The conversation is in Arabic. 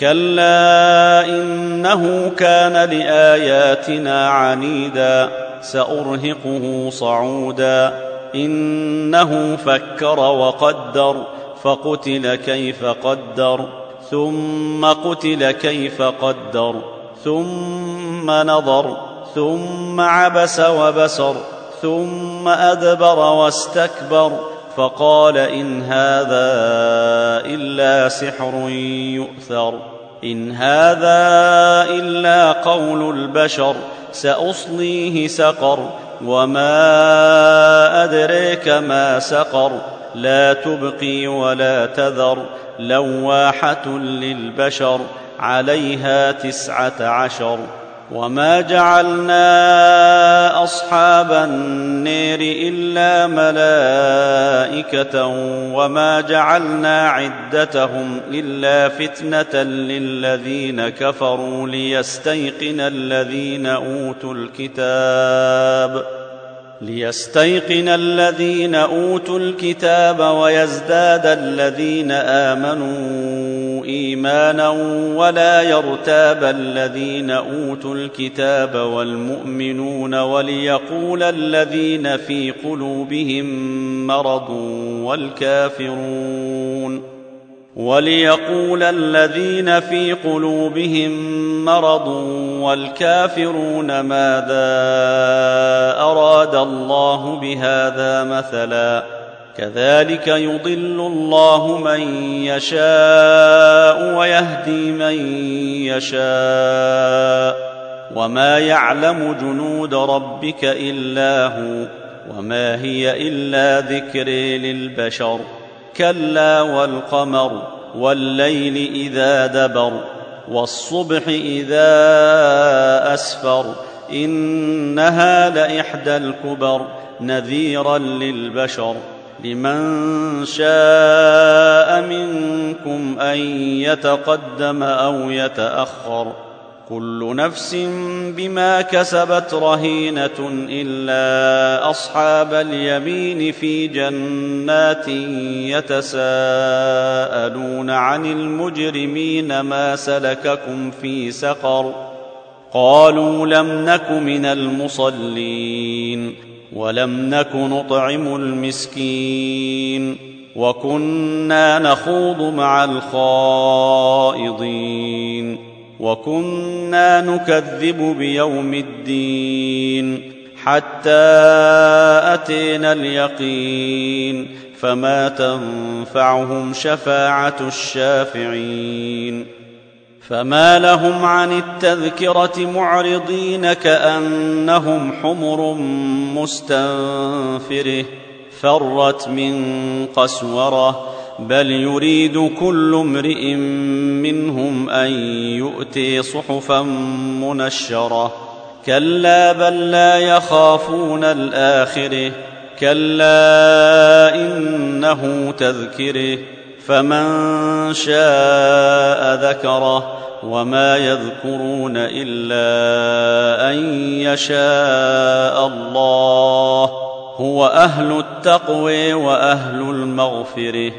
كلا انه كان لاياتنا عنيدا سارهقه صعودا انه فكر وقدر فقتل كيف قدر ثم قتل كيف قدر ثم نظر ثم عبس وبسر ثم ادبر واستكبر فقال ان هذا إلا سحر يؤثر إن هذا إلا قول البشر سأصليه سقر وما أدريك ما سقر لا تبقي ولا تذر لواحة للبشر عليها تسعة عشر وما جعلنا اصحاب النير الا ملائكه وما جعلنا عدتهم الا فتنه للذين كفروا ليستيقن الذين اوتوا الكتاب ليستيقن الذين اوتوا الكتاب ويزداد الذين امنوا إيمانا ولا يرتاب الذين أوتوا الكتاب والمؤمنون وليقول الذين في قلوبهم مرض والكافرون وليقول الذين في قلوبهم مرض والكافرون ماذا أراد الله بهذا مثلا كذلك يضل الله من يشاء ويهدي من يشاء وما يعلم جنود ربك إلا هو وما هي إلا ذكر للبشر كلا والقمر والليل إذا دبر والصبح إذا أسفر إنها لإحدى الكبر نذيرا للبشر لمن شاء منكم أن يتقدم أو يتأخر كل نفس بما كسبت رهينة إلا أصحاب اليمين في جنات يتساءلون عن المجرمين ما سلككم في سقر قالوا لم نك من المصلين ولم نك نطعم المسكين وكنا نخوض مع الخائضين وكنا نكذب بيوم الدين حتى أتينا اليقين فما تنفعهم شفاعة الشافعين فما لهم عن التذكرة معرضين كأنهم حمر مستنفره فرت من قسورة بل يريد كل امرئ منهم أن يؤتي صحفا منشرة. كلا بل لا يخافون الآخرة كلا إنه تذكرة. فمن شاء ذكره وما يذكرون إلا أن يشاء الله. هو أهل التقوى وأهل المغفرة.